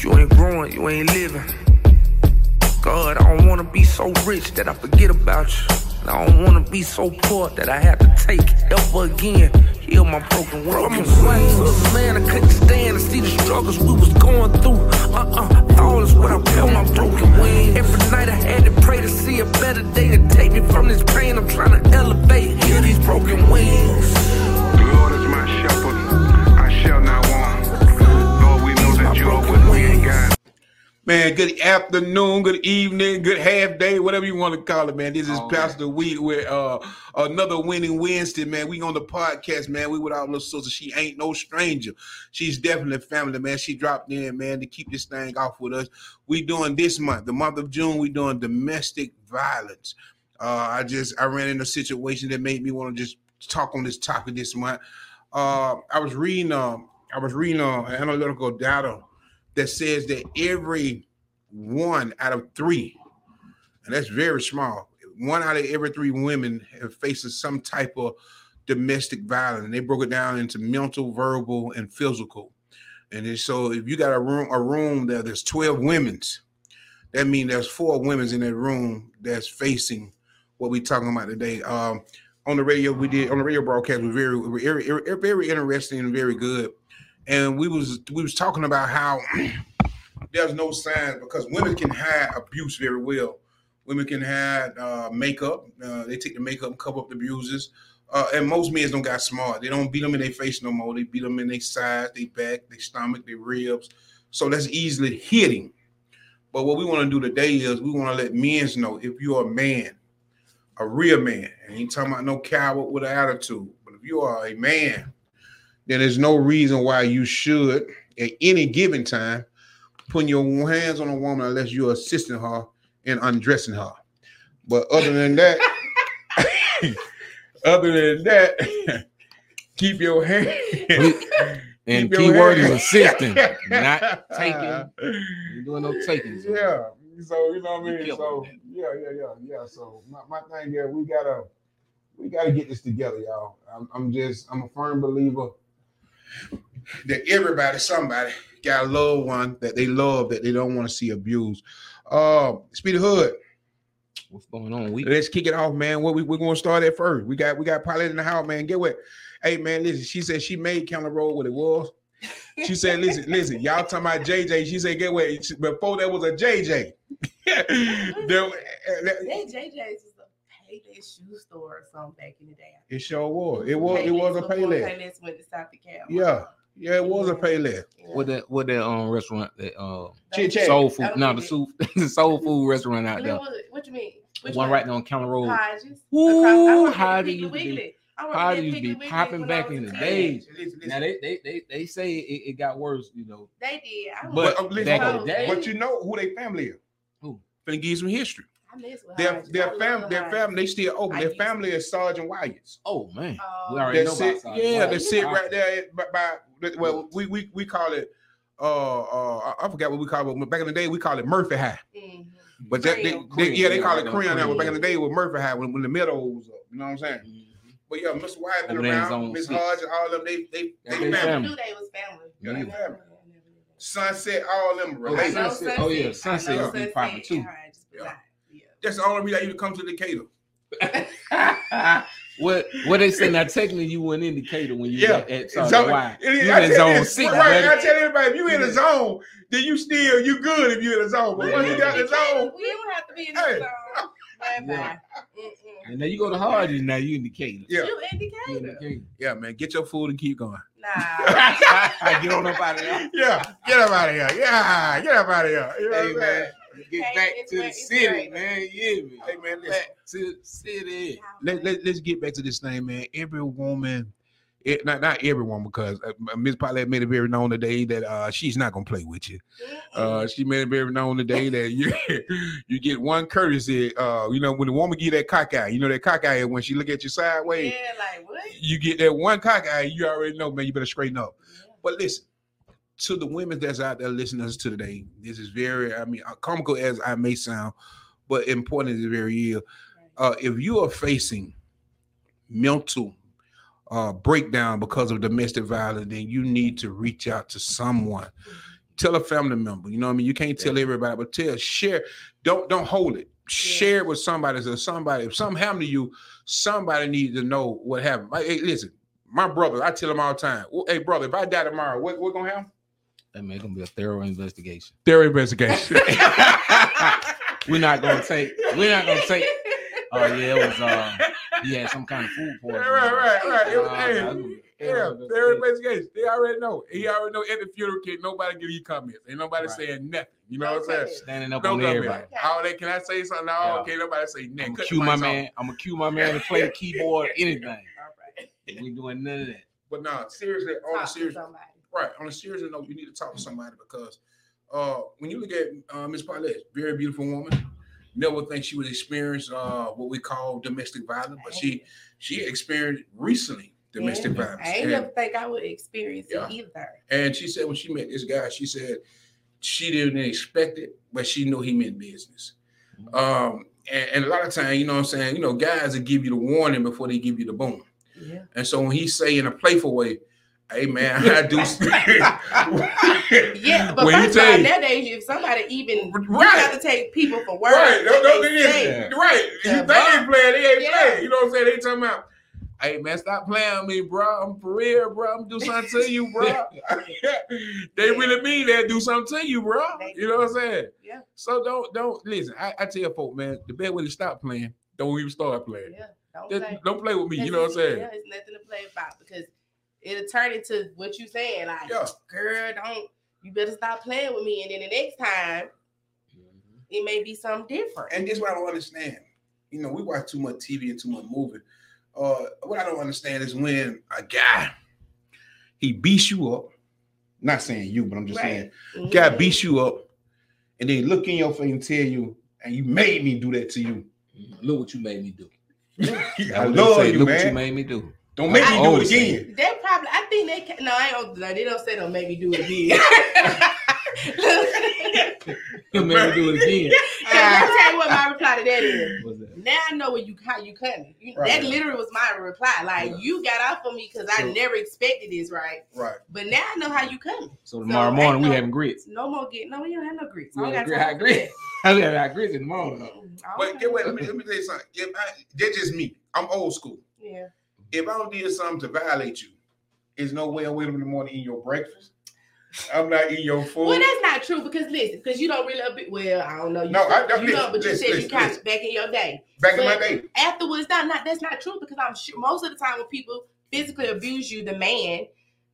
You ain't growing, you ain't living. God, I don't wanna be so rich that I forget about you. And I don't wanna be so poor that I have to take it ever again. Heal my broken wings. Man, I couldn't stand to see the struggles we was going through. Uh-uh, all is what I feel my broken wings. Every night I had to pray to see a better day to take me from this pain. I'm trying to elevate, heal these broken wings. The Lord is my shepherd, Man, good afternoon, good evening, good half day, whatever you want to call it, man. This is Oh, Pastor Wheat with uh another winning Wednesday, man. We on the podcast, man. We with our little sister. She ain't no stranger. She's definitely family, man. She dropped in, man, to keep this thing off with us. We doing this month, the month of June, we doing domestic violence. Uh, I just I ran into a situation that made me want to just talk on this topic this month. Uh, I was reading um I was reading uh, analytical data that says that every one out of three, and that's very small, one out of every three women faces some type of domestic violence. And they broke it down into mental, verbal, and physical. And so if you got a room, a room there, there's 12 women's, that means there's four women's in that room that's facing what we're talking about today. Um, on the radio, we did on the radio broadcast was very, very, very interesting and very good. And we was we was talking about how there's no signs because women can hide abuse very well. Women can hide uh, makeup. Uh, they take the makeup and cover up the bruises. Uh, and most men don't got smart. They don't beat them in their face no more. They beat them in their sides, their back, their stomach, their ribs. So that's easily hitting. But what we want to do today is we want to let men know if you're a man, a real man, and ain't talking about no coward with an attitude, but if you are a man, then there's no reason why you should at any given time putting your hands on a woman unless you're assisting her and undressing her. But other than that, other than that, keep your hand. And keep keyword is assisting, not taking. Ain't doing no taking. so. Yeah. So you know what I mean. So that. yeah, yeah, yeah, yeah. So my, my thing is we gotta we gotta get this together, y'all. I'm, I'm just I'm a firm believer that everybody, somebody got a loved one that they love that they don't want to see abused. Uh Speedy Hood, What's going on? We let's kick it off, man. What we, we're gonna start at first. We got we got pilot in the house, man. Get what? Hey man, listen, she said she made Candler Road what it was. She said, listen, listen, y'all talking about JJ. She said, get what? Before there was a JJ. there, uh, That JJ's is a Payless shoe store or something back in the day. it sure was. It was it was a before Payless. Payless went to South Dakota. Yeah. Yeah, it was a Payless. what that what that um restaurant that uh Chit Chat. soul food That'll no the it. soup the soul food restaurant out there. What, what you mean? Which One right there on Candler Road. Hodges. Ooh, Across- I worked at Hodges Piggly used to be- Wiggly. I worked Hodges at used to be popping back in the kid. days. Listen, listen. Now they they they, they say it, it got worse, you know. They did. I But But, uh, listen, back in the day- but you know who they family is. Who? Finna give you some history. I miss with Their their love family, their Hodges. family, they still open. Their family is Sergeant Wyatts. Oh man. Oh. We already They know sit, about yeah, they White. sit right there. By, by well, we we we call it. Uh, uh, I forgot what we call it. but Back in the day, we call it Murphy High. Mhm. But that, they, they, yeah, they Cream, call it right Cream on now. But back in the day, with Murphy High, when, when the meadow was up, you know what I'm saying? Mhm. But yeah, Mr. Wyatt been Over there in around, Miss six. Hodge, and all of them, they they Yeah, they they family. family. knew they was family. Yeah, they family. I never knew that. Sunset, all of them Oh, related. I know Sunset. Oh, yeah, I know Sunset used to be popping, too. and Yeah. Not- yeah. That's the only reason I used to come to Decatur. what what they say now? Technically, you went in Decatur when you Yeah, at, at Zone- Sergeant White. You I in tell zone six, right? buddy. I tell everybody, if you in the zone, then you still you good if you in the zone. But once you got the zone, We don't have to be in Hey. the zone. Bye bye. Yeah. And now you go to Hardy. Now you in Decatur. yeah, You in You in Decatur? Decatur. yeah, man, get your food and keep going. Nah. Get on up out of there. Yeah, get up out of here. Yeah, get up out of here. You know Hey what I'm man, get Hey, back to the city, man. You hear me? Hey man, listen. Back to the city. Let, let, let's get back to this thing, man. Every woman, it, not not everyone, because uh, Miss Paulette made it very known today that uh, she's not gonna play with you. Uh, she made it very known today that you you get one courtesy. Uh, you know, when the woman get that cock eye, you know that cock eye when she look at you sideways, Yeah, like what? you get that one cock eye. You already know, man. You better straighten up. Yeah. But listen, to the women that's out there listening to us today, this is very, I mean, uh, comical as I may sound, but important is very real. Uh, if you are facing mental uh, breakdown because of domestic violence, then you need to reach out to someone. tell a family member. You know what I mean? You can't tell everybody, but tell, share. Don't don't hold it. Share it with somebody. So somebody, if something happened to you, somebody needs to know what happened. Hey, listen, my brother, I tell him all the time. Hey, brother, if I die tomorrow, what what gonna happen? That man gonna be a thorough investigation. Thorough investigation. we're not gonna take. We're not gonna take. Oh yeah, it was. Uh, he had some kind of food right, poisoning. right, right, right. It was- Uh, hey, that's gonna be a Yeah, thorough their investigation. investigation. They already know. He already know at the funeral kid, nobody give you comments. Ain't nobody Right. saying nothing. You know what I'm saying? Standing up No on everybody. Oh, they can I say something? No, Yeah. okay, nobody say I'm nothing. gonna cue the my mics man. I'm gonna cue my man to play the keyboard, anything. All right. We doing none of that. But no, seriously, on a Talk to serious somebody. Right, on a serious note, you need to talk to somebody because uh when you look at uh Miss Paulette, very beautiful woman. Never think she would experience uh what we call domestic violence, but she she experienced recently domestic Yeah. violence. I ain't And- never think I would experience Yeah. it either. And she said when she met this guy, she said she didn't expect it, but she knew he meant business. Um, and, and a lot of times, you know what I'm saying, you know, guys will give you the warning before they give you the boom. Yeah. And so when he say in a playful way, hey man, I do Yeah, but when he first of all, you- nowadays, if somebody even you Right. have to take people for work, Right, no, no, they say. right. You think they playing, they ain't Yeah. playing. You know what I'm saying? They talking about, hey man, stop playing me, bro. I'm for real, bro. I'm do something to you, bro. they really mean that do something to you, bro. You know what I'm saying? Yeah. So don't don't listen. I, I tell folk, man, the best way to stop playing, don't even start playing. Yeah, don't Just play. don't play with me. You know what I'm saying? Yeah, it's nothing to play about because it'll turn into what you saying, like, Yeah. girl, don't you better stop playing with me. And then the next time it may be something different. And this is what I don't understand. You know, we watch too much TV and too much movie. Uh, what I don't understand is when a guy he beats you up. Not saying you, but I'm just saying Mhm. guy beats you up, and then look in your face and tell you, and you made me do that to you. Look what you made me do. I would love say, you, Look what you made me do. Don't make I me do it again. They probably, I think they can. No, I don't. No, they don't say don't make me do it again. You made me do it again. Cause let me tell you what my reply to that is. That? Now I know where you how you coming. You, Right. That literally was my reply. Like Yeah. you got off on me because I So- never expected this, right? Right. But now I know how you coming. So tomorrow So, morning we no- having grits. No more get. No, you don't have no grits. I We don't got grit- time hot for grits. We having grits in the morning. though. Mm, I don't But get wait, let me let me tell you something. If I, that's just me. I'm old school. Yeah. If I don't did something to violate you, there's no way I'm waiting in the morning eating your breakfast. I'm not eating your food. Well, that's not true because listen, because you don't really. bit- Well, I don't know. You, No, I- I- you know, but you listen, said you listen, kind listen. of back in your day. Back in my day. afterwards that not that's not true because I'm sure most of the time when people physically abuse you, the man,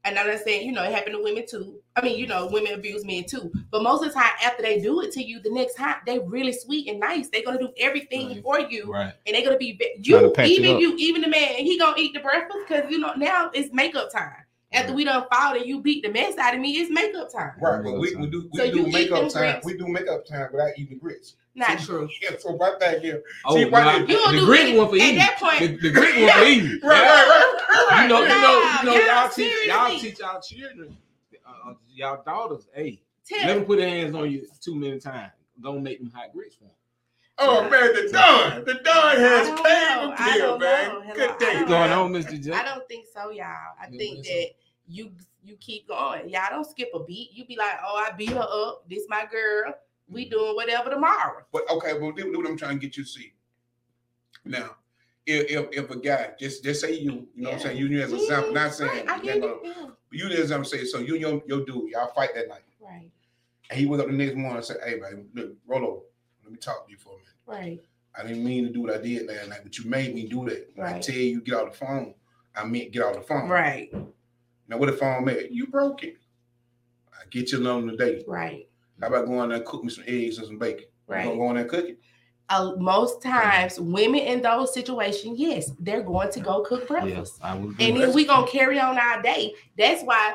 and I'm not saying you know it happened to women too. I mean, you know, women abuse men too. But most of the time after they do it to you, the next time they really sweet and nice. They're gonna do everything Right. for you, Right. and they're gonna be ve- to you even you even the man he gonna eat the breakfast because you know now it's makeup time. After we done fought and you beat the mess out of me, it's makeup time. Right, but we, we do we So do makeup time. grits? We do makeup time without eating grits. Not See, true. Yeah, so my thing here. Oh, See, why You gonna the do grit one for at that point. The, the grit one for eating. Right, right, right, right. You know, you know, you know. y'all teach, y'all teach y'all children, uh, y'all daughters. Hey, Tell- let them put their hands on you too many times. Don't make them hot grits for them. Oh man, the Don, the Don has I don't paid him here, man. Hello, Good I day. What's going on, Mr. J? I don't think so, y'all. I You think think that you you keep going. Y'all don't skip a beat. You be like, oh, I beat her up. This my girl. We doing whatever tomorrow. But okay, well, do, do what I'm trying to get you to see. Now, if if, if a guy just just say you, you know what I'm saying, you, you as an example, not saying Right, I you know, you as I'm saying, so you and your, your dude, y'all fight that night. Right, And he went up the next morning and said, Hey man, look, roll over. Let me talk to you for a minute. right, I didn't mean to do what I did last night, but you made me do that. When I tell you get off the phone, I meant get off the phone. right, Now what the phone made? You broke it. I get you along today. right, How about going there and cook me some eggs and some bacon? You right. gonna go in there and cook it? Uh, most times, women in those situations, yes, they're going to go cook breakfast. Yes, I would and then we gonna carry on our day. That's why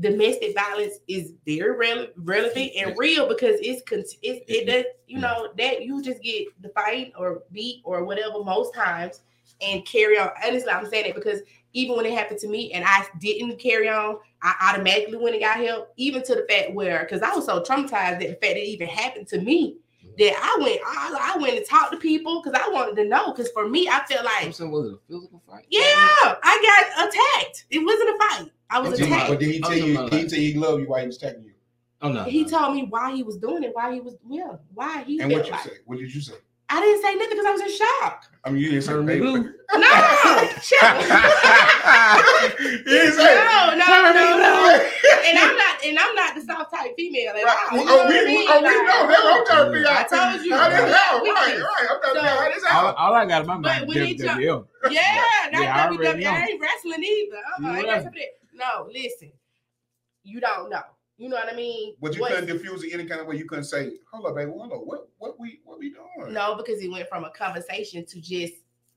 domestic violence is very rele- relevant and real because it's it's it does you know that you just get the fight or beat or whatever most times and carry on. Honestly, I'm saying it because even when it happened to me and I didn't carry on, I automatically went and got help. Even to the fact where because I was so traumatized that the fact that it even happened to me. That I went, I, I went and talked to people because I wanted to know. Because for me, I felt like I'm was it a physical fight? yeah, I got attacked. It wasn't a fight. I was I'm talking attacked. But did he tell I'm talking you? about Did he tell you he loved you while he was attacking you? Oh no. He no. told me why he was doing it, why he was yeah, why he And felt what you like. say? What did you say? I didn't say nothing because I was in shock. I mean, you didn't say Turn baby. blue. No, chill. you didn't say. no, no, no, no. And I'm not, and I'm not the soft type female at Right. all. Oh, you know Oh, we, I mean? oh, we Like, know. That's what I'm trying to figure out. I told you. How this out? Right, right. I'm trying to figure out how this all, out. all I got in my mind when is he jumped- WWF. Yeah, not Yeah, I WWE. I ain't wrestling either. Uh-uh, I ain't Yeah. got time for that. No, listen. You don't know. You know what I mean? But you What- couldn't diffuse it any kind of way. You couldn't say, "Hold up, baby. Hold up. What, what we, what we doing?" No, because it went from a conversation to just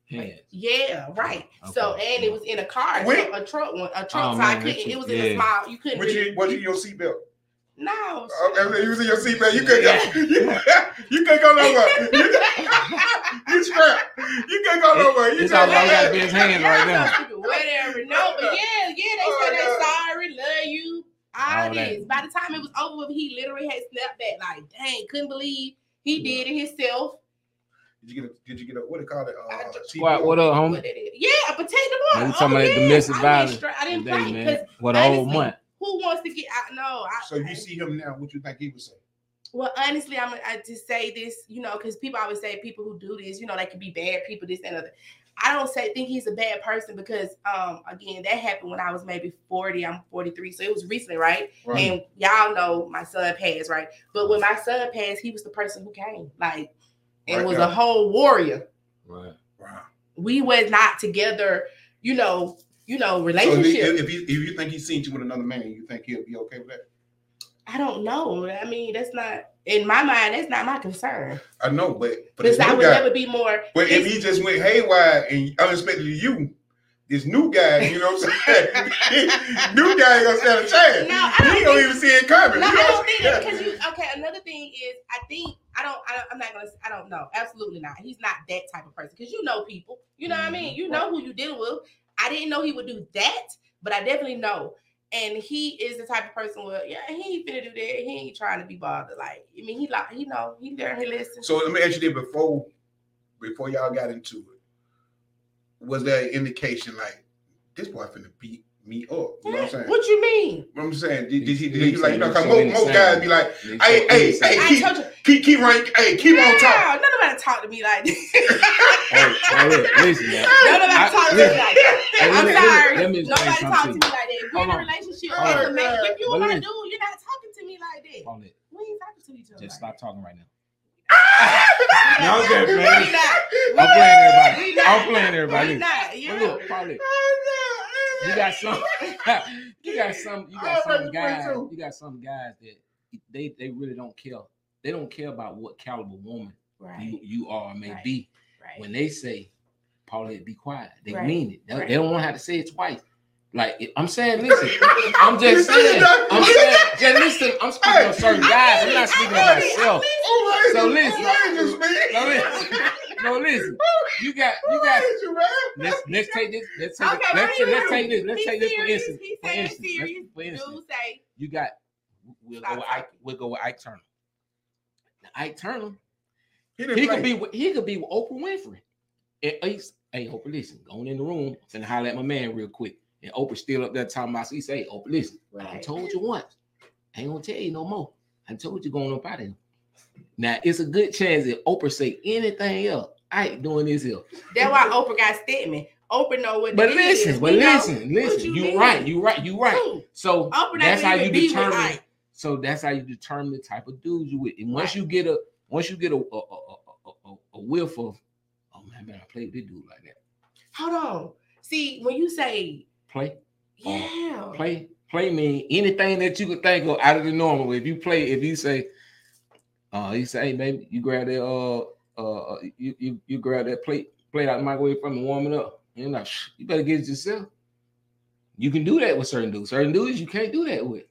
Hands. yeah, right. So and it was in a car, so a truck one, a truck. Oh, so I couldn't. that It was shit- in a yeah. small. You couldn't. Was really, you, was you in your seatbelt? no. Okay, you was in your seatbelt. You couldn't go. You, you couldn't go nowhere. You, you strapped. You couldn't go nowhere. You It's all couldn't I got his hands right now. Whatever. No, but yeah, yeah, they Oh, said they sorry, love you. All All that. this. By the time it was over with, he literally had snapped back like, dang, couldn't believe he did it himself. Did you get a? Did you get a? What do you call it? Uh, I Squat, what up, homie? What. Yeah, a potato one. Man, we talking about yeah. domestic I went violence straight- I didn't Today, play man. What a whole month. who wants to get out? No, I, So you see him now. What you think he would say? Well, honestly, I'm I just say this, you know, because people always say people who do this, you know, they can be bad people, this and other. I don't say think he's a bad person because um again that happened when I was maybe 40, I'm 43. So it was recently, right? And y'all know my son passed, right? But when my son passed, he was the person who came, like, and Right was now. a whole warrior. Right. Wow. We was not together, you know, you know, So if, he, relationship. if, you, if you think he's seen you with another man, you think he'll be okay with that? I don't know. I mean, that's not in my mind, that's not my concern. I know, but but Because I would guy. never be more But if he just went haywire and unexpectedly you, this new guy, you know what I'm saying? new guy ain't gonna stand a chance. No, I he don't gonna think- even see it coming. No, you know I don't think because you okay. Another thing is, I think I don't. I don't I'm not gonna. I don't know. Absolutely not. He's not that type of person because you know people. You know what I mean. Mm-hmm. You know who you dealing with. I didn't know he would do that, but I definitely know. And he is the type of person where, yeah, he ain't finna do that. He ain't trying to be bothered. Like, I mean, he like, he know, he there he listen. So let me ask you this before before y'all got into it. Was there an indication like this boy finna beat me up? You know what I'm saying? What you mean? What I'm saying, did, did he, did He he like, you know, said cause most, most guys be like, They Hey, so- hey, hey, keep- keep, keep rank, hey, keep on top. No, None nobody talk to me like this. Hey, hey, look, listen, man. None nobody I- talk to me like that. I'm let let me- sorry. let Nobody something talk to to me like that. If you're in a relationship, Hold as a on. man, if you But my listen. dude, you're not talking to me like that. Hold it. We ain't talking to each other. Just stop talking right now. that. No, I'm just We playing. not. I'm playing everybody. We not. I'm playing everybody. We not. You But know. look, Paulie, you got some, you got some, you got some guys, you got some guys that they they really don't care. They don't care about what caliber woman you Right. you are or may Right. be. Right. When they say, Paulette, be quiet, they mean it. They, they don't want to have to say it twice. Like I'm saying, listen, I'm just saying, I'm saying, just listen. I'm speaking on certain guys. I'm not speaking on myself. So listen. No, listen. No, listen. You got, you got. Let's let's take this. Let's take Okay, it. Let's, let's take this. Let's take this for instance. He's For instance, let's- for instance, say, you got. We'll go with Ike. We'll go with Ike Turner. Now, Ike Turner. He could be. He could be with Oprah Winfrey. And Ace, hey Oprah, listen. Going in the room, finna holler at my man real quick. And Oprah still up there talking about. He say, Oprah, listen. I told you once. I ain't gonna tell you no more. I told you going up out of here. Now it's a good chance that Oprah say anything else. I ain't doing this here. That's why Oprah got Stedman. Oprah know what. But it is. listen, but We listen, listen. You, mean. right, you right, you right. Ooh, So Oprah that's how you determine. Ike. So that's how you determine the type of dudes you with. And once Right. you get a, once you get a a, a, a, a, whiff of, oh man, man, I play with this dude like that. Hold on. See, when you say, Play, yeah, play, play mean anything that you could think of out of the normal. If you play, if you say, uh, you say, hey, baby, you grab that, uh, uh, you you you grab that plate, plate out the microwave from and warm it up. You know, "Shh, you better get it yourself. You can do that with certain dudes. Certain dudes you can't do that with.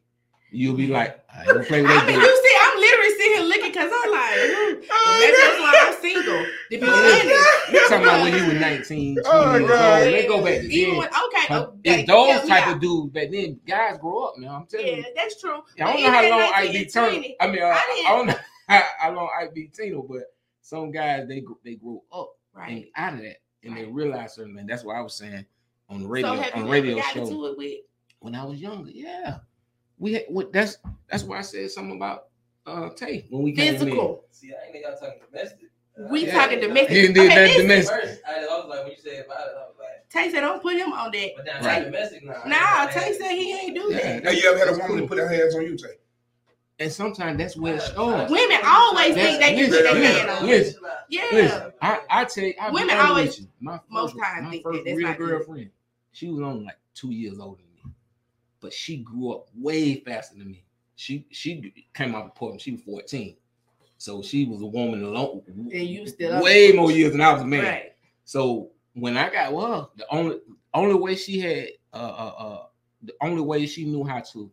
You'll be like, I ain't gonna play with that I mean, dude. you see, I'm literally sitting here looking because I'm like, hmm, well, maybe that's why I'm single. To be honest, You talking about when you were 19, 20 Oh, years God. old. Let's go back to Even then. when, okay, But oh, It's those yeah, type yeah. of dudes back then. Guys grow up, man. I'm telling Yeah, you. that's true. I don't know how long 19 I be and Turner. 20, I mean, I, I I, don't know how, how long I be Tino, but some guys they gr- they grow up and Right. out of that, and they realize certain things. That's what I was saying on the radio so have on you the radio ever show to it with? when I was younger. Yeah, we had, what- that's that's why I said something about uh Tay when we came in. Physical. See, I ain't think y'all talking domestic. We Uh, talking domestic. He didn't do Okay, that listen. domestic. First, I, I was like, when you said about it, I was like, Tay said, don't put him on that. but now Right. domestic now. Nah, Tay said he ain't do Yeah. that. Now, you ever had a That's woman cool. to put her hands on you, Tay? And sometimes that's where it Uh, starts. Women always think they can put their Listen, hand on. listen. Yeah. Listen, I, I tell you, I Women always- you. My first, most times my think first that's real girlfriend, she was only like two years older than me, but she grew up way faster than me. She she came out of Portland. She was fourteen, so she was a woman alone. And you still way more years than I was a man. Right. So when I got well, the only only way she had uh uh, uh the only way she knew how to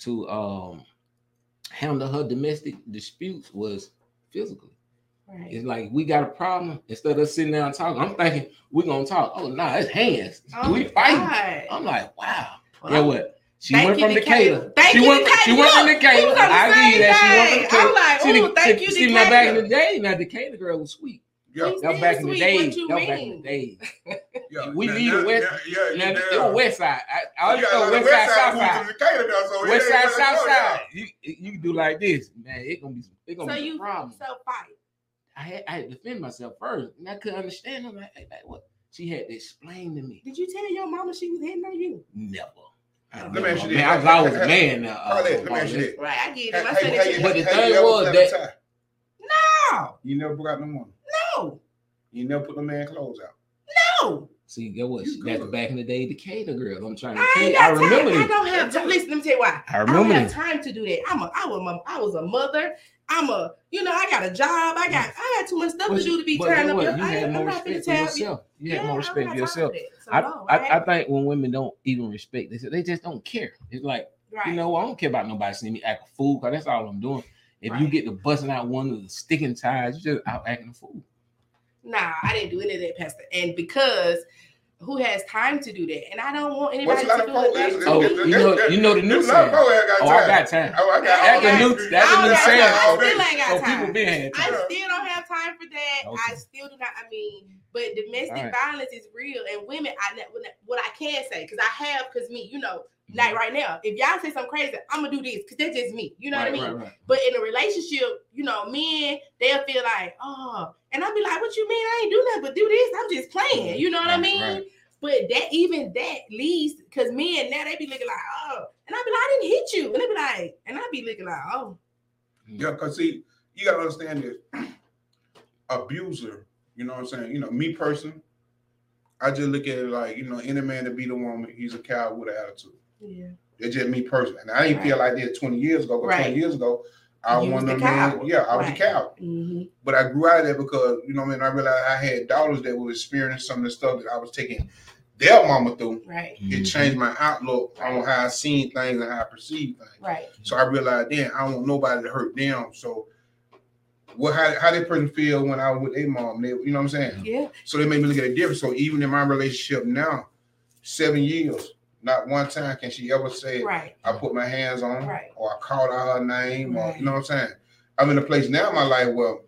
to um handle her domestic disputes was physically. Right. It's like we got a problem. Instead of sitting down and talking, I'm thinking we're gonna talk. Oh nah, it's hands. Oh we my fighting. God. I'm like, wow. Well, Yeah, what? She went from Decatur. Decatur. Thank she you, went. She went from Decatur. we was on the I you that. She went from. Decatur. I'm like, ooh, the- thank you, See, now back in the day, now Decatur girl was sweet. Yeah, We That still back in the sweet, days. what you That back in the mean? days. yeah. We Now- leave the now- West- now- Yeah, Now, yeah. it was West Side. I, I always You got know a West Side, South Side. to Decatur now, so West Side, gonna South Side. down. You you can do like this, man. It gonna be it gonna So be a you problem. so fight. I had I had to defend myself first, and I couldn't understand. I'm like, hey, like, what? She had to explain to me. Did you tell your mama she was hitting on you? Never. I, Let me never. ask you man, this. I was always a man now. uh, Paulette, let me ask you this. this. Right, I get Hey, it. I said hey, it. But the thing was that- out a tie? No, You never got no money. No, You never put no man clothes out. no. See, get what? You That's back in the day, the Decatur girl. I'm trying to I tell you. I remember time. I don't have time. Listen, let me tell you why. I I remember don't have time to do that. I'm a, I was a, I was a mother. I'm a, you know, I got a job. I got, I got too much stuff But to do to be but turning up. You I had more I'm not finna respect for tell you. yourself. You had Yeah, more respect for yourself. time for that. So I, no, I, I ain't- think when women don't even respect, they they just don't care. It's like right. you know, I don't care about nobody seeing me act a fool because that's all I'm doing. If you get to busting out one of the sticking ties, you're just out acting a fool. Nah, I didn't do any of that, Pastor. And because who has time to do that? And I don't want anybody to do of it. folks- Oh, to it's- me. you know, you know the new There's a lot of saying. folks that got Oh, I got time. Oh, I got I That's the got- new. That's the oh, new got saying. I Oh, still ain't got oh, So time. people been had I still don't have time for that. Okay. I still do not. I mean, but domestic Alright. violence is real, and women. I what I- can say because I have because me, you know. Like right now, if y'all say something crazy, I'm gonna do this because that's just me. You know Right, what I mean? right, right. But in a relationship, you know, men they'll feel like, oh, and I'll be like, what you mean? I ain't do nothing but do this. I'm just playing. You know what I mean? But that even that leads because men now they be looking like, oh, and I'll be like, I didn't hit you, and they be like, and I'll be looking like, oh, Yeah, because see, you gotta understand this. Abuser, you know what I'm saying? You know, me person, I just look at it like, you know, any man to beat a woman, he's a coward with an attitude. Yeah, It's just me personally. And I didn't feel like that 20 years ago, but Right. 20 years ago, I You was was the of man. Yeah, I was Right. a coward. hmm But I grew out of that because, you know what I mean, I realized I had daughters that were experiencing some of the stuff that I was taking their mama through. right, It Mm-hmm. changed my outlook on how I seen things and how I perceived things. right, So I realized then I don't want nobody to hurt them. So what how, how that person feel when I was with their mom, they, you know what I'm saying? yeah, So they made me look at it different. So even in my relationship now, seven years, not one time can she ever say right, I put my hands on Right. or I called out her name or you know what I'm saying? I'm in a place now in my life where,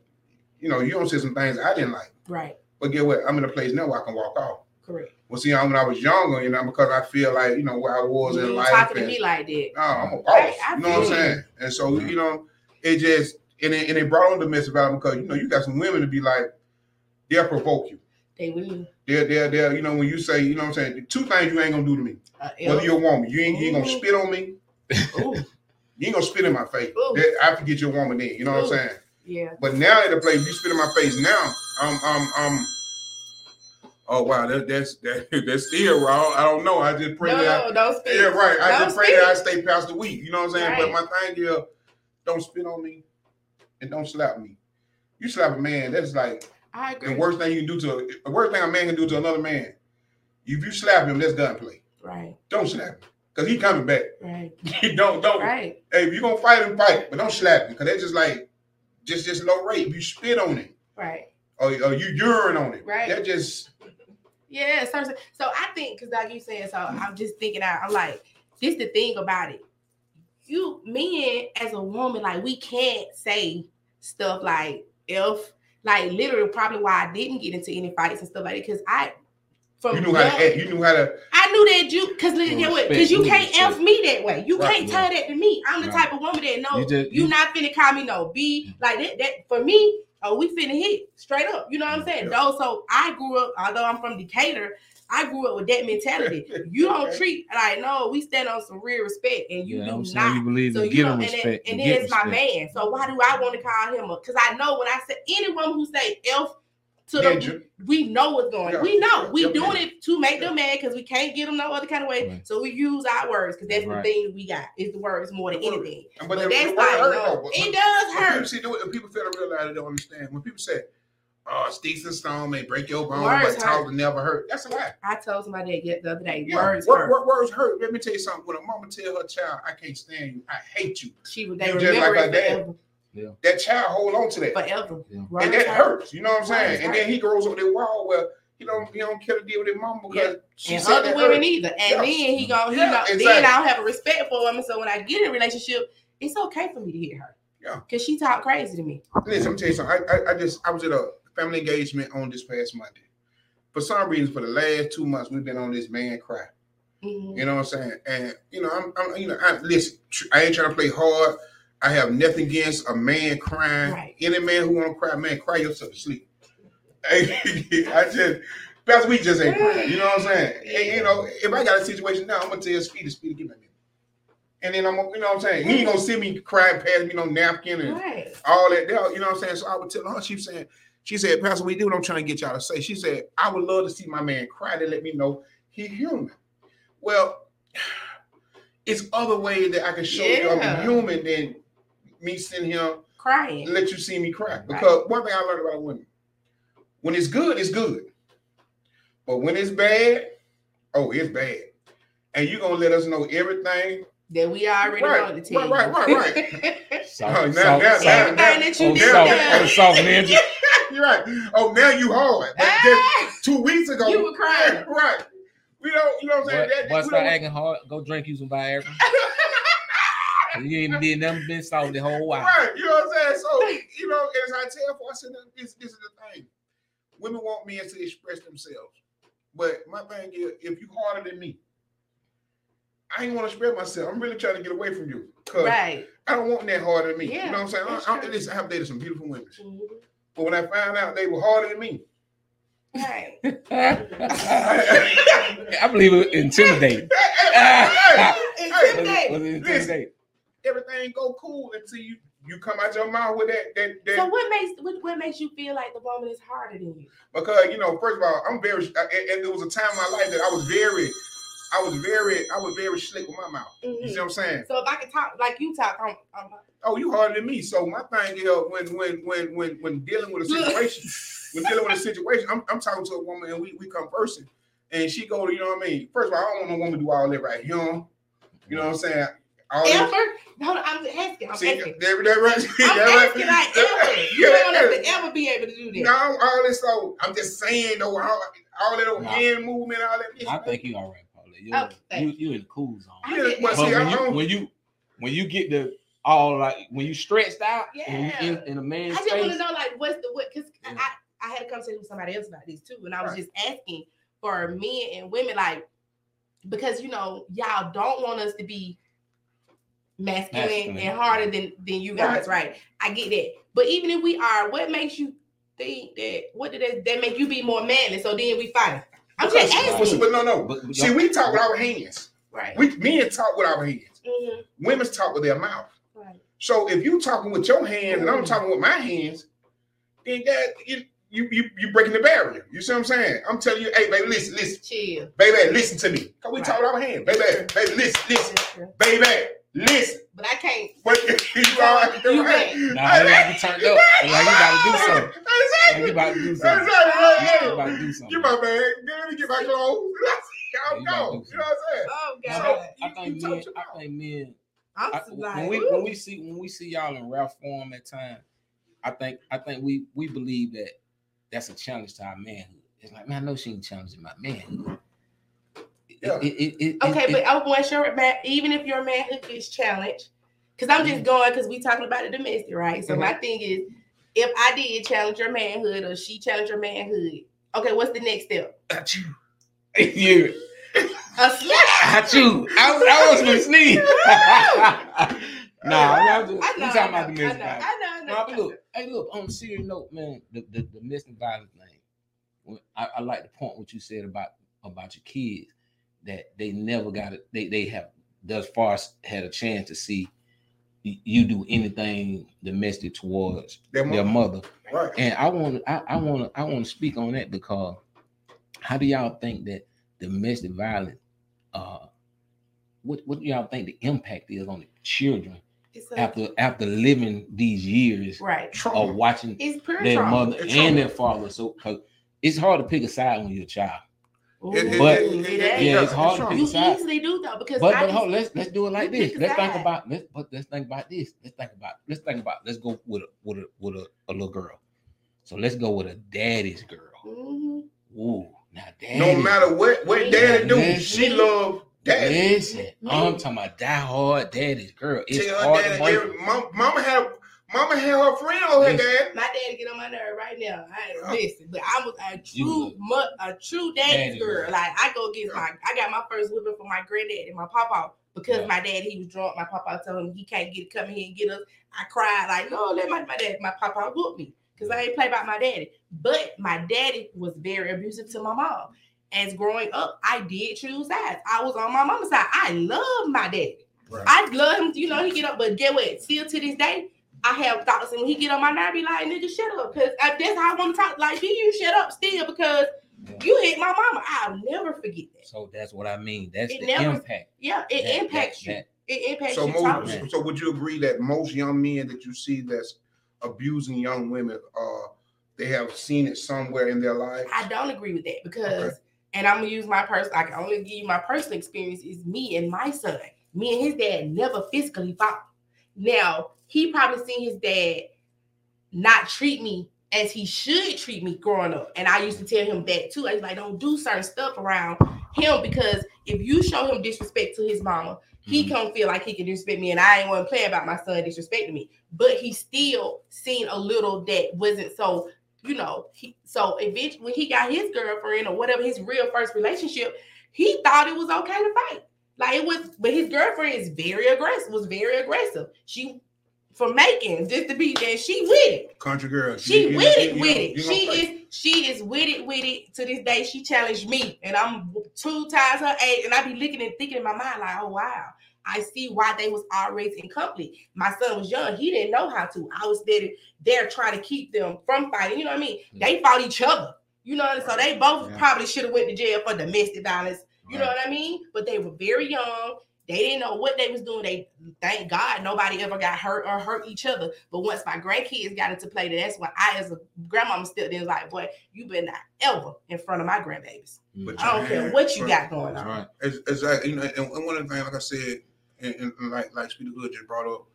you know, you don't say some things I didn't like. right, But get what? I'm in a place now where I can walk off. correct. Well, see, when I was younger, you know, because I feel like, you know, where I was You in life. talking to me like that. no, I'm a boss. Right, you know what I'm saying? And so, you know, it just and it, and it brought on the domestic violence because you know you got some women to be like, they'll provoke you. They will. They're they're they're you know when you say you know what I'm saying two things you ain't gonna do to me. Uh, Whether you're a woman, you ain't, you ain't gonna spit on me. Ooh, You ain't gonna spit in my face. That- I forget you're a woman then. You know what I'm saying? yeah, But now at the place, you spit in my face now. Um um um. Oh wow, that, that's that, that's still raw. I don't know. I just pray no, that. I, no, don't speak. Yeah, right. I Don't just pray speak. that I stay past the week. You know what I'm saying? Right. But my thing is, don't spit on me and don't slap me. You slap a man, that's like I the worst thing you can do to the worst thing a man can do to another man. If you slap him, that's gunplay. Right, Don't slap him. Cause he coming back. right, don't don't right, hey, if you gonna fight him, fight, but don't slap him. Cause that's just like just just low rate. If you spit on him right. or, or you urine on it, Right. that just Yeah, so, so I think because like you saying, so I'm just thinking out. I'm like, this the thing about it. You men as a woman, like we can't say stuff like if like literally probably why I didn't get into any fights and stuff like that because I from You knew how to. You knew how to. I knew that you because Well, you respect, because you you can't respect. f me that way. You Right, can't tell that to me. I'm the Right. type of woman that know You you, just- you- not finna call me no B mm-hmm. like that. That for me, oh, we finna hit straight up. You know what I'm saying? Yeah. Though, so I grew up. Although I'm from Decatur, I grew up with that mentality. You don't treat like no. We stand on some real respect, and you yeah, do I'm not. you believe So in you getting know, and, respect. then, and and then getting it's my man. So why do I want to call him? Up? Because I know when I say any woman who say F to the, Ninja. we know what's going. Yeah. We know we Yeah. doing it to make Yeah. them mad because we can't get them no other kind of way. Right. So we use our words because that's Right. the thing we got is the words more than The anything. But, But, that's the word like no, it does When people hurt. see it, when people fail to realize they don't understand. When people say, "Oh, sticks and stone may break your bones, Words but talk will never hurt," that's a lie. I told somebody that yet the other day. Yeah, Words wor- hurt. wor- words hurt. Let me tell you something. When a mama tell her child, "I can't stand you. I hate you," She would they You just remember like it her dad. forever. that child hold on to that, Forever. Yeah. And that hurts. You know what I'm saying? Words And then he grows up that wall where he don't he don't care to deal with his mama because she And said other that women hurt. either. And Yeah. then he go, he Yeah, go, exactly. then I don't have a respect for him. So when I get in a relationship, it's okay for me to hit her. Yeah. Cause she talk crazy to me. Listen, I'm tell you something. I, I, I just I was at a family engagement on this past Monday. For some reason, for the last two months, we've been on this man cry. Mhm. You know what I'm saying? And you know, I'm, I'm you know, I listen. I ain't trying to play hard. I have nothing against a man crying. Right. Any man who want to cry, man, cry yourself to sleep. I just. Pastor, we just ain't crying. You know what I'm saying? And, you know, if I got a situation now, I'm gonna tell Speedy, Speedy, give me a minute. And then I'm, you know what I'm saying? He ain't gonna see me crying past me no napkin and Right. all that you know what I'm saying? So I would tell her, she's saying, she said, Pastor, we do what I'm trying to get y'all to say. She said, I would love to see my man cry to let me know he human. Well, it's other ways that I can show you I'm human than me sitting here Crying. and let you see me cry. Because one thing I learned about women, when it's good, it's good. But when it's bad, oh, it's bad. And you're gonna let us know everything. That we already Right, wanted to tell right, you. right, right, Soft, Oh, now- soft, now- soft. now- Everything that you did soft, there. oh, soft ninja. You're right. Oh, now you hard. But just Ah, two weeks ago, You were crying. right? We don't, you know what I'm saying? But, That- but start don't- acting hard. Go drink you some Viagra. you ain't did nothing been soft the whole while. Right, you know what I'm saying? So, you know, as I tell for I said, this, this is the thing. Women want men to express themselves. But my thing is, if you harder than me, I ain't want to spread myself. I'm really trying to get away from you. Because Right. I don't want that harder than me. Yeah, you know what I'm saying? I, I, true. listen, I have dated some beautiful women. Mhm. But when I found out they were harder than me, Right. I believe it intimidating. hey, hey, Intimidate. Was it intimidating? everything go cool until you you come out your mouth with that that, that So what makes what, what makes you feel like the woman is harder than you? because you know first of all I'm very and, and there was a time in my life that I was very I was very I was very slick with my mouth. You Mhm. see what I'm saying? So if I can talk like you talk, I'm, I'm Oh, you harder than me. So my thing is when when when when when dealing with a situation, when dealing with a situation, I'm, I'm talking to a woman and we we conversing, and she go to you know what I mean. First of all, I don't want no woman to do all that right here. You know what I'm saying? All that- ever. No, no, I'm asking. I'm See, asking. that, that right? I'm that right? asking like ever. You Yeah, don't want us yeah. to ever be able to do that. No, all this so I'm just saying though, all, all that old Nah. hand movement, all that. I think you all right, Paula. You Oh, thank you you in the cool zone. Yeah, get but see, when you when you when you get the all like when you stretched out and you in, Yeah. in a man's I just want face, to know like what's the what because Yeah. I, I had a conversation with somebody else about this too, and I was Right. just asking for men and women like because you know y'all don't want us to be masculine, Masculine. and harder than than you guys, right. I get that, but even if we are, what makes you think that what did that, that make you be more manly? So then we fight. I'm just Because- asking, But no, no. But- but See, we talk with our hands. right? We men talk with our hands. Mhm, Women talk with their mouth. right. So if you talking with your hands and I'm talking with my hands, then that you you you you breaking the barrier. You see what I'm saying? I'm telling you, hey baby, listen, listen, Chill. baby, listen to me. Cause we Right. talk with our hands, baby, baby, listen, listen, baby, listen. But I can't. But you are You right. right. Nah, they like you turned up. They like you about to do something. Like you about to do something. Exactly. You about to do something. You my man. Let me get my clothes. I'm You about to gone. do You know what I'm saying? Oh God. but I think You- you men. I think men. I'm I, like, when we ooh. when we see when we see y'all in rap form at time, I think I think we we believe that that's a challenge to our manhood. It's like man, I know she ain't challenging my manhood. Yeah. It- it- it- it- Okay, but oh, once your man, even if your manhood gets challenged, because I'm Mm-hmm. just going because we talking about the domestic, right? So my thing is, if I did challenge your manhood or she challenged your manhood, okay, what's the next step? Got you. you, A slap. I chew. I, was- I was gonna sneeze. nah, I'm not. We I know, talking I about the know, missing I know. I know, I know. No, but look, hey, look. On a serious note, man, the the, the missing violence thing. I, I like the point what you said about about your kids that they never got it. They they have thus far had a chance to see you do anything domestic towards Their their mother. mother. Right. And I want I, I want I want to speak on that because how do y'all think that domestic violence uh what what do y'all think the impact is on the children a, after after living these years right. Trauma. of watching It's their trauma. mother It's and trauma. their father so cause it's hard to pick a side when you're a child. Ooh, It- it- But- it ain't. Yeah, it's hard to pick You a side. easily do though because But I but just- hold, let's let's do it like this. Let's think side. about let's but let's think about this. Let's think about let's think about let's go with a with a with a, a little girl. So let's go with a daddy's girl. Mhm. Ooh, now daddy. No matter what what daddy do, Listen. she love daddy. Listen, I'm talking about die hard daddy's girl. It's Tell her hard daddy, break. every- mom- mama had mama had her friend on her Listen. dad. My daddy get on my nerve right now. I Yeah. listen, but I was a You true, was mu- a true daddy's daddy girl. girl. Like I go get my, I got my first whipping from my granddad and my papa because Yeah. my dad he was drunk. My papa told him he can't get come here and get us. I cried like, no, let my my dad, my papa whoop me because I ain't play about my daddy. But my daddy was very abusive to my mom. As growing up, I did choose sides. I was on my mama's side. I love my daddy. Right. I love him. You know, he get up, but get what? Still to this day, I have thoughts, and when he get on my nerve, be like, "Nigga, shut up," because that's how I want to talk. Like, be you shut up still because you hit my mama. I'll never forget that. So that's what I mean. That's It the never- impact. Yeah, it That- impacts that- you. that- It impacts So you. most, so would you agree that most young men that you see that's abusing young women, uh, they have seen it somewhere in their life? I don't agree with that because, and I'm gonna use my personal. I can only give you my personal experience. Is me and my son. Me and his dad never physically fought. Now he probably seen his dad not treat me as he should treat me growing up, and I used to tell him that too. I was like, don't do certain stuff around him because if you show him disrespect to his mama, he Mhm. can't feel like he can disrespect me, and I ain't want to play about my son disrespecting me. But he still seen a little that wasn't so, you know. He so eventually when he got his girlfriend or whatever his real first relationship, he thought it was okay to fight. Like it was, but his girlfriend is very aggressive. Was very aggressive. She for making just to be there. She with it. Country girl. She You- you- with you- it, you with don't- it. you She is, she is with it, with it. To this day, she challenged me, and I'm two times her age, and I be looking and thinking in my mind like, oh wow, I see why they was always in conflict. My son was young; he didn't know how to. I was there, there trying to keep them from fighting. You know what I mean? Hmm. They fought each other. You know, so they both Yeah. probably should have went to jail for domestic violence. You know what I mean? But they were very young. They didn't know what they was doing. They thank God nobody ever got hurt or hurt each other. But once my grandkids got into play, that's when I, as a grandmama, still was like, boy, you better not ever in front of my grandbabies. Mhm. I don't care what you got going on. right. Exactly. You know, and, one of the things, like I said, and, and like like Speedy Hood just brought up,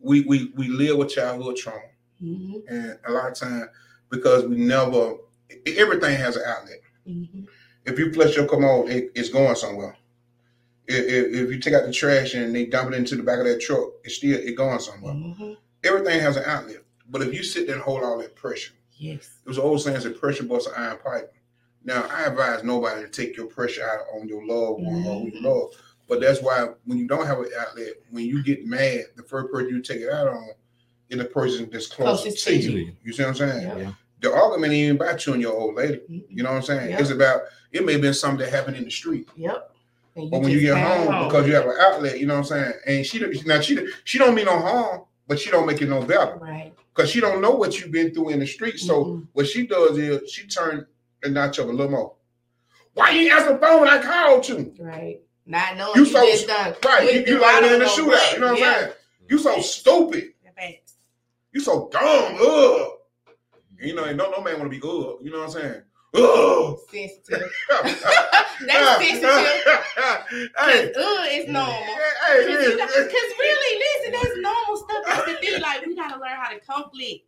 we we we live with childhood trauma, Mhm, and a lot of time because we never everything has an outlet. mhm. If you flush your commode, it, it's going somewhere. If, if, if you take out the trash and they dump it into the back of that truck, it's still it going somewhere. Mhm. Everything has an outlet. But if you sit there and hold all that pressure, Yes. There was an old saying that pressure busts an iron pipe. Now, I advise nobody to take your pressure out on your loved one or who you love. But that's why when you don't have an outlet, when you get mad, the first person you take it out on is the person that's closest, Closest to to you. you. You see what I'm saying? Yeah. The argument ain't even about you and your old lady. Mhm. You know what I'm saying? Yeah. It's about it may have been something that happened in the street. Yep. But when you get came home, because you have an outlet, you know what I'm saying? And she now she she don't mean no harm, but she don't make it no better. right. Because she don't know what you've been through in the street. So Mhm. what she does is she turned the notch up a little more. Why you answer the phone when I called you? right. Not knowing You you, so- just done. Right, you, you like in the shootout. You know what Yeah. I'm saying? You so stupid. You so dumb. Ugh. You know, no no man want to be ugh. You know what I'm saying? Ugh. Sensitive. That's sensitive. hey, Cause uh, it's normal. hey, Cause, you know, 'cause hey, really, listen, that's normal stuff. That's the thing. Like we gotta learn how to conflict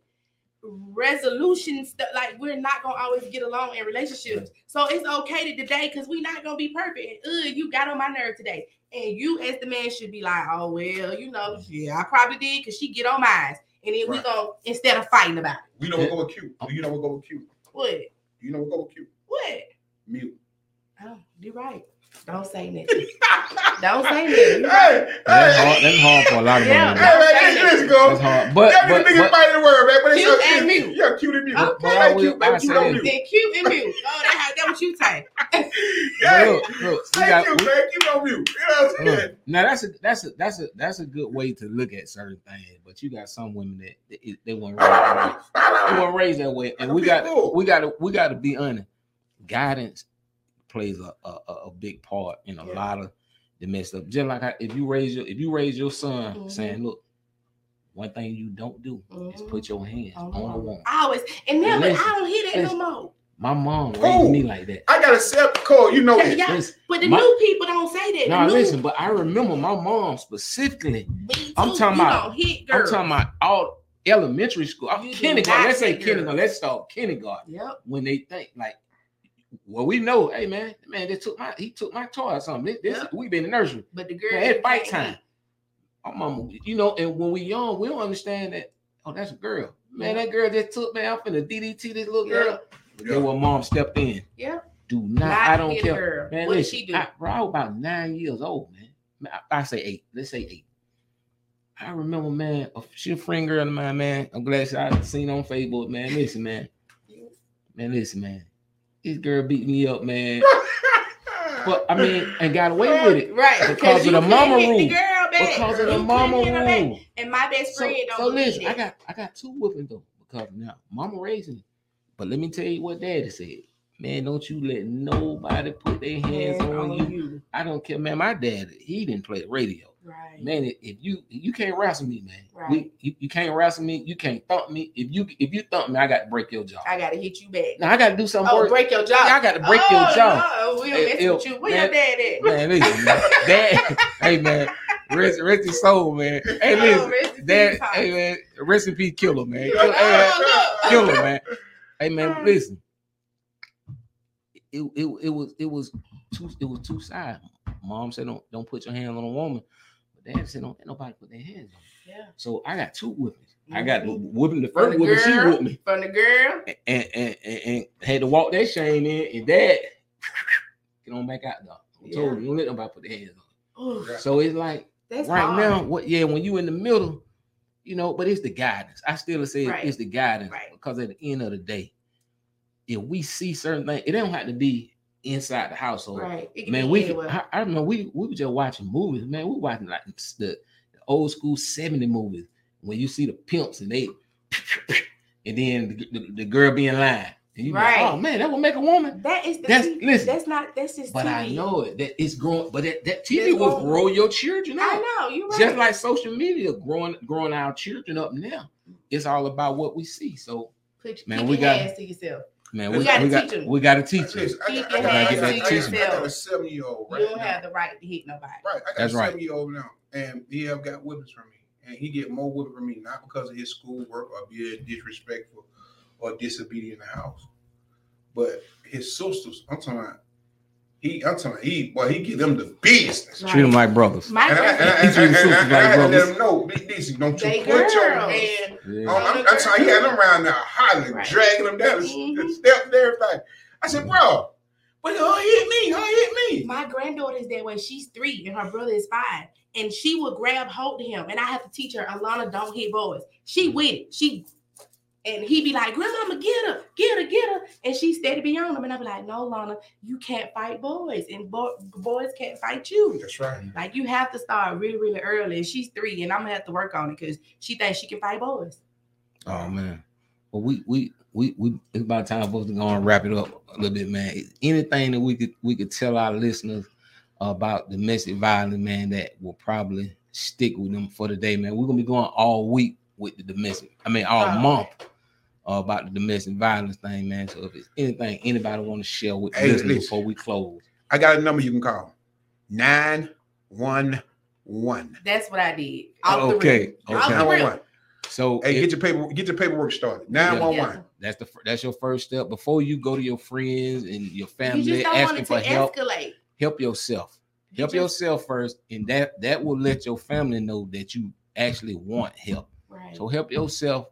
resolution stuff. Like we're not gonna always get along in relationships. So it's okay to today because we're not gonna be perfect. And uh, you got on my nerve today. And you as the man should be like, oh well, you know, yeah, I probably did because she get on mine. And then we go instead of fighting about it. We know what go with cute. Do you know what go with cute? What? You know what go with cute? What? Mute. Oh, you're right. Don't say nothing. Don't say nothing. Right. Hey, That's hey, hard. That's hard for a lot of Yeah. women. hey, man, let's, let's. That's hard. But Y'all be but, the biggest but fight in the world, man. But it's Cute and cute. mute. Yeah, cute and mute. Okay. But I will- cute, I baby, cute say and this. mute. Cute and mute. Oh, that, how- that what you say. Hey, look, look, we Thank got, you, we- man. Keep on mute. You know what I'm saying? Look, now that's a that's a that's a that's a good way to look at certain things, but you got some women that they, they weren't raised that way. They weren't raised that way, and we got we got to we got to be honest. Guidance plays a, a a- a big part in a Yeah. lot of the messed up. Just like I, if you raise your if you raise your son Mhm. saying, "Look, one thing you don't do is Mhm. put your hands On on the a woman. woman." I always and now, but I don't hear that no more. My mom raised Who? me like that. I got a self call. You know Yeah, this. yeah. Listen, But the My- new people don't say that. no, the new, listen, but I remember my mom specifically Me I'm talking about- Don't hit I'm talking about all elementary school, uh, You kindergarten. Let's say say kindergarten. Let's start kindergarten. Yep. When they think like, well, we know, hey man, man, they took my he took my toy or something. This, this Yeah. we been in nursery. But the girl. Man, it's fight time. My mama, you know, and when we young, we don't understand that. Oh, that's a girl. Man, Yeah. that girl just took man. I'm finna DDT this little Yeah. girl. But then when mom stepped in, Yeah. do not. Not I don't care. girl. Man, what did she do? I, bro, I was about nine years old, man. Man, I, I say eight. Let's say eight. I remember, man, she a friend girl of mine, man. I'm glad she I seen on Facebook, man. Listen, man. Man, listen, man. This girl beat me up, man. But I mean, and got away with it right. because of you the mama the rule. girl back. Because of the mama hit her back. rule. And my best So, friend don't so listen, I got I got two whoopings though because now mama raising me. But let me tell you what daddy said. Man, don't you let nobody put their hands Man, on you. I don't care, man. My dad, he didn't play the radio. Right. Man, if you you can't wrestle me, man. Right. We, you, you can't wrestle me. You can't thump me. If you if you thump me, I got to break your jaw. I gotta hit you back. now I got to do something Oh, worse. break your jaw. I got to break oh, your jaw. No, we don't Hey, mess with you. Where man. your dad at? Man, listen, man. Dad, hey man, rest, rest his soul, man. Hey, Oh, listen, in Dad, hey man, rest in peace, killer, man. Oh, hey, man, look. killer, man. Hey man, oh. listen. It, it, it was it was two it was two sides. Mom said don't don't put your hand on a woman, but Dad said don't nobody put their hands on. me. Yeah. So I got two whippings. I got the whooping the From first the whooping she girl, whooped me, from the girl. and and, and and had to walk that shame in, and Dad get on back out though. I told Yeah. you don't let nobody put their hands on. Ooh. So it's like that's right hard. now, what yeah, when you in the middle, you know, but it's the guidance. I still say Right. it's the guidance Right. because at the end of the day, if we see certain things, it don't have to be inside the household. Right. Man, we anywhere. I, I remember we we were just watching movies, man. We watching like the, the old school 70 movies when you see the pimps and they and then the, the, the girl being lying. And you right. Right. oh man, that would make a woman. that is the That's- TV. listen. That's not. That's just. But I know it that it's growing, but that, that TV It's will growing. grow your children up. I know you're right. Just like social media growing growing our children up now. It's all about what we see. So Put, Man, we your got- hands to yourself. Man, We we, gotta we got teach 'em. we got to teach them. Listen, I Keep got, your I got, hands I to got, I got, I got a seven year old right you don't now. have the right to hit nobody. Right, I got That's a right. seven year old now, and he have got whippings from me, and he get more whipping from me not because of his schoolwork or being disrespectful or disobedient in the house, but his sisters. I'm talking about. He, I'm talking about he, boy, he give them the business. Right. Treat them like brothers. My And I, and I, grandma- and I, and I, and I, Like had to let brothers. him know, "Big DC, don't you They put your hand Yeah. Oh, I'm, I'm sorry, he had them around there hollering, Right. dragging them down the, Mhm. the steps and everything. I said, bro, but her hit me, her hit me. My granddaughter is that way. She's three and her brother is five. And she would grab hold of him. And I have to teach her, Alana, don't hit boys. She with it. She and he be like, Grandmama, get her, get her, get her. And she steady be on him. And I be like, No, Lana, you can't fight boys. And bo- boys can't fight you. That's right. Like you have to start really, really early. And she's three, and I'm gonna have to work on it because she thinks she can fight boys. Oh man. Well, we we we we it's about time for us to go and wrap it up a little bit, man. Anything that we could we could tell our listeners about domestic violence, man, that will probably stick with them for the day, man. We're gonna be going all week with the domestic, I mean all Oh, month uh, about the domestic violence thing, man. So if it's anything anybody want to share with the Hey, listeners listen. before we close. I got a number you can call. 911. That's what I did. Off Okay, rip. okay. Off the rip. 911. So Hey, if- get your paper, get your paperwork started. 911. that's the that's your first step before you go to your friends and your family just asking for help. escalate. help yourself. You Help just- yourself first, and that that will let your family know that you actually want help. Right. So help yourself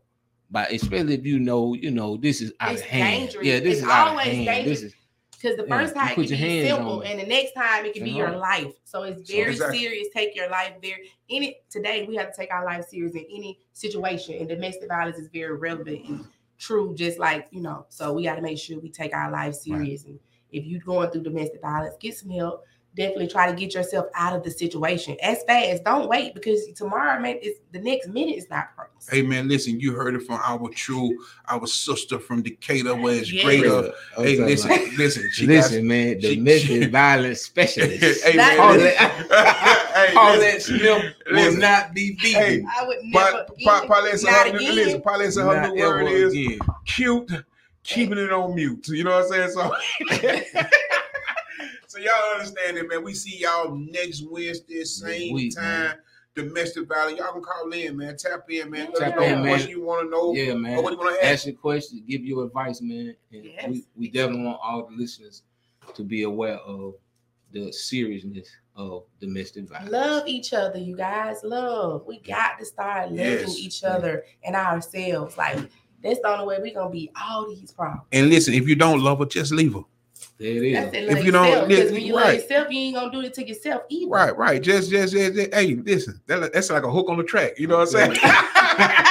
by, especially if you know, you know, this is out It's of hand. dangerous. Yeah, this It's is always dangerous. This is Because the first you time it can be simple, and the next time it can be your life. So it's So- very Exactly. serious. Take your life very it today. We have to take our life serious in any situation, and domestic violence is very relevant and true. Just like you know, so we got to make sure we take our life serious. And if you're going through domestic violence, get some help. Definitely try to get yourself out of the situation as fast. Don't wait because tomorrow, man, it's the next minute is not promised. Hey man, listen, you heard it from our true, our sister from Decatur, where it's Yes. greater. I'm Hey, listen, about- listen, she listen, man, the domestic she- violence specialist. hey, man, All that, Hey, all listen. that Smith will not be beaten. Hey, I would never. Pa- again, Pa- Paulette not her- again. listen, Paulette said her Not new word ever is cute, keeping it on mute. You know what I'm saying? So, so y'all understand it, man. We see y'all next Wednesday, same week, time. man. Domestic violence. Y'all can call in, man. Tap in, man. Tap Let us know in, what man. you want to know. Yeah, Or man. what you want to ask. Ask your questions, give you advice, man. And Yes. we, we definitely want all the listeners to be aware of the seriousness of domestic violence. Love each other, you guys. Love. We got to start loving Yes. each other and ourselves. Like that's the only way we're gonna beat all these problems. And listen, if you don't love her, just leave her. There it is. That's it. If you don't- yourself. Because yeah, when you right. love yourself, you ain't gonna do it to yourself either. Right, right. Just, just, just, just- hey, listen. That, that's like a hook on the track. You know what I'm saying?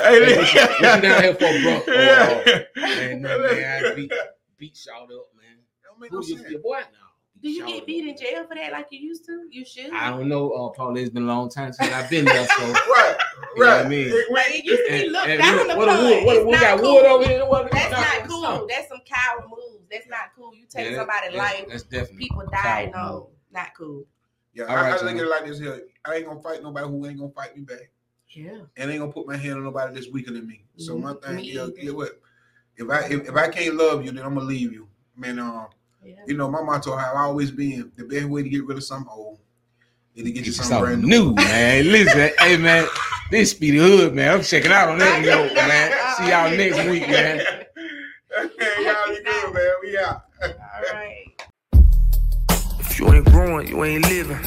Hey, what you- what you down here for, bro? Oh, Yeah. Man, man, man, I beat, beat shout up, man. Don't make no Who you, sense. your boy now? Do you Shout get beat in jail for that like you used to? You should. I don't know, uh, Paul. It's been a long time since I've been there, so. Right, You know what right. I mean? Like it used to be And- looked down look, upon. what a wood, what a- It's we not got cool. wood over here. What, That's what- not cool. That's some coward moves. That's not cool. You take Yeah, somebody's that- life, That's definitely people die. No, not cool. Yeah, All I, right, I look at it like this here. I ain't gonna fight nobody who ain't gonna fight me back. Yeah. And ain't gonna put my hand on nobody that's weaker than me. So my Mhm. thing Me is, yeah, what? If I if, if I can't love you, then I'm gonna leave you. Man, um, Yeah. you know, my motto have always been the best way to get rid of something old is to get you Get you something brand new. new, man. Listen, hey, man. This be the hood, man. I'm checking out on that note, man. See y'all next week, man. growing, you ain't living.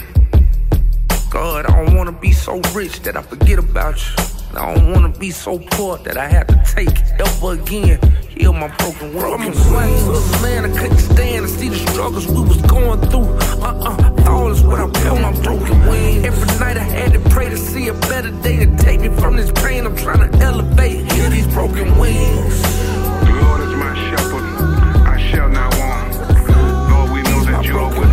God, I don't wanna be so rich that I forget about you. I don't wanna be so poor that I have to take ever again. Heal my broken world. From Swag to I couldn't stand to see the struggles we was going through. Uh-uh, all is what I feel my broken wings. Every night I had to pray to see a better day and take me from this pain. I'm trying to elevate, heal these broken wings. The Lord is my shepherd, I shall not want. Lord, we know that you are with